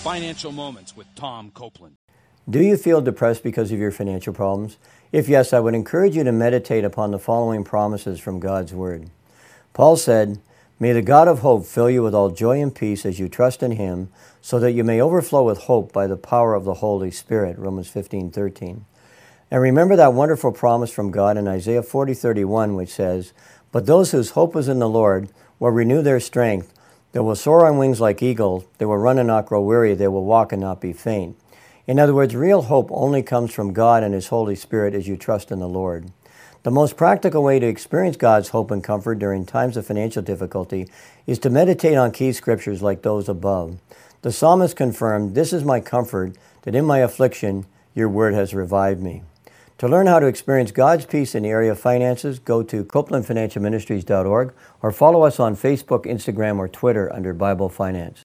Financial Moments with Tom Copeland. Do you feel depressed because of your financial problems? If yes, I would encourage you to meditate upon the following promises from God's Word. Paul said, May the God of hope fill you with all joy and peace as you trust in him, so that you may overflow with hope by the power of the Holy Spirit. Romans 15 13. And remember that wonderful promise from God in Isaiah 40 31, which says, But those whose hope is in the Lord will renew their strength. They will soar on wings like eagles. They will run and not grow weary. They will walk and not be faint. In other words, real hope only comes from God and His Holy Spirit as you trust in the Lord. The most practical way to experience God's hope and comfort during times of financial difficulty is to meditate on key scriptures like those above. The psalmist confirmed, This is my comfort, that in my affliction your word has revived me. To learn how to experience God's peace in the area of finances, go to CopelandFinancialMinistries.org or follow us on Facebook, Instagram, or Twitter under Bible Finance.